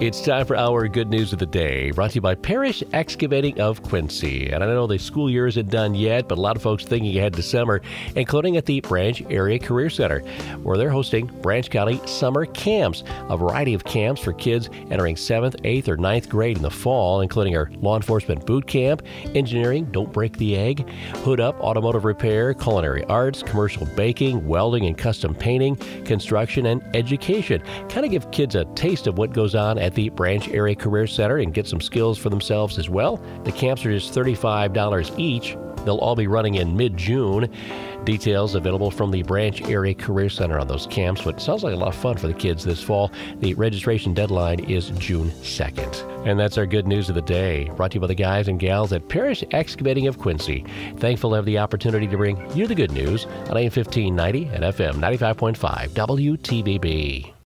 It's time for our good news of the day, brought to you by Parish Excavating of Quincy. And I don't know the school year isn't done yet, but a lot of folks thinking ahead to summer, including at the Branch Area Career Center, where they're hosting Branch County summer camps. A variety of camps for kids entering 7th, 8th, or 9th grade in the fall, including our law enforcement boot camp, engineering, don't break the egg, hood up, automotive repair, culinary arts, commercial baking, welding and custom painting, construction, and education. Kind of give kids a taste of what goes on at at the Branch Area Career Center and get some skills for themselves as well. The camps are just $35 each. They'll all be running in mid June. Details available from the Branch Area Career Center on those camps, but sounds like a lot of fun for the kids this fall. The registration deadline is June 2nd. And that's our good news of the day, brought to you by the guys and gals at Parish Excavating of Quincy. Thankful to have the opportunity to bring you the good news on AM 1590 and FM 95.5 WTVB.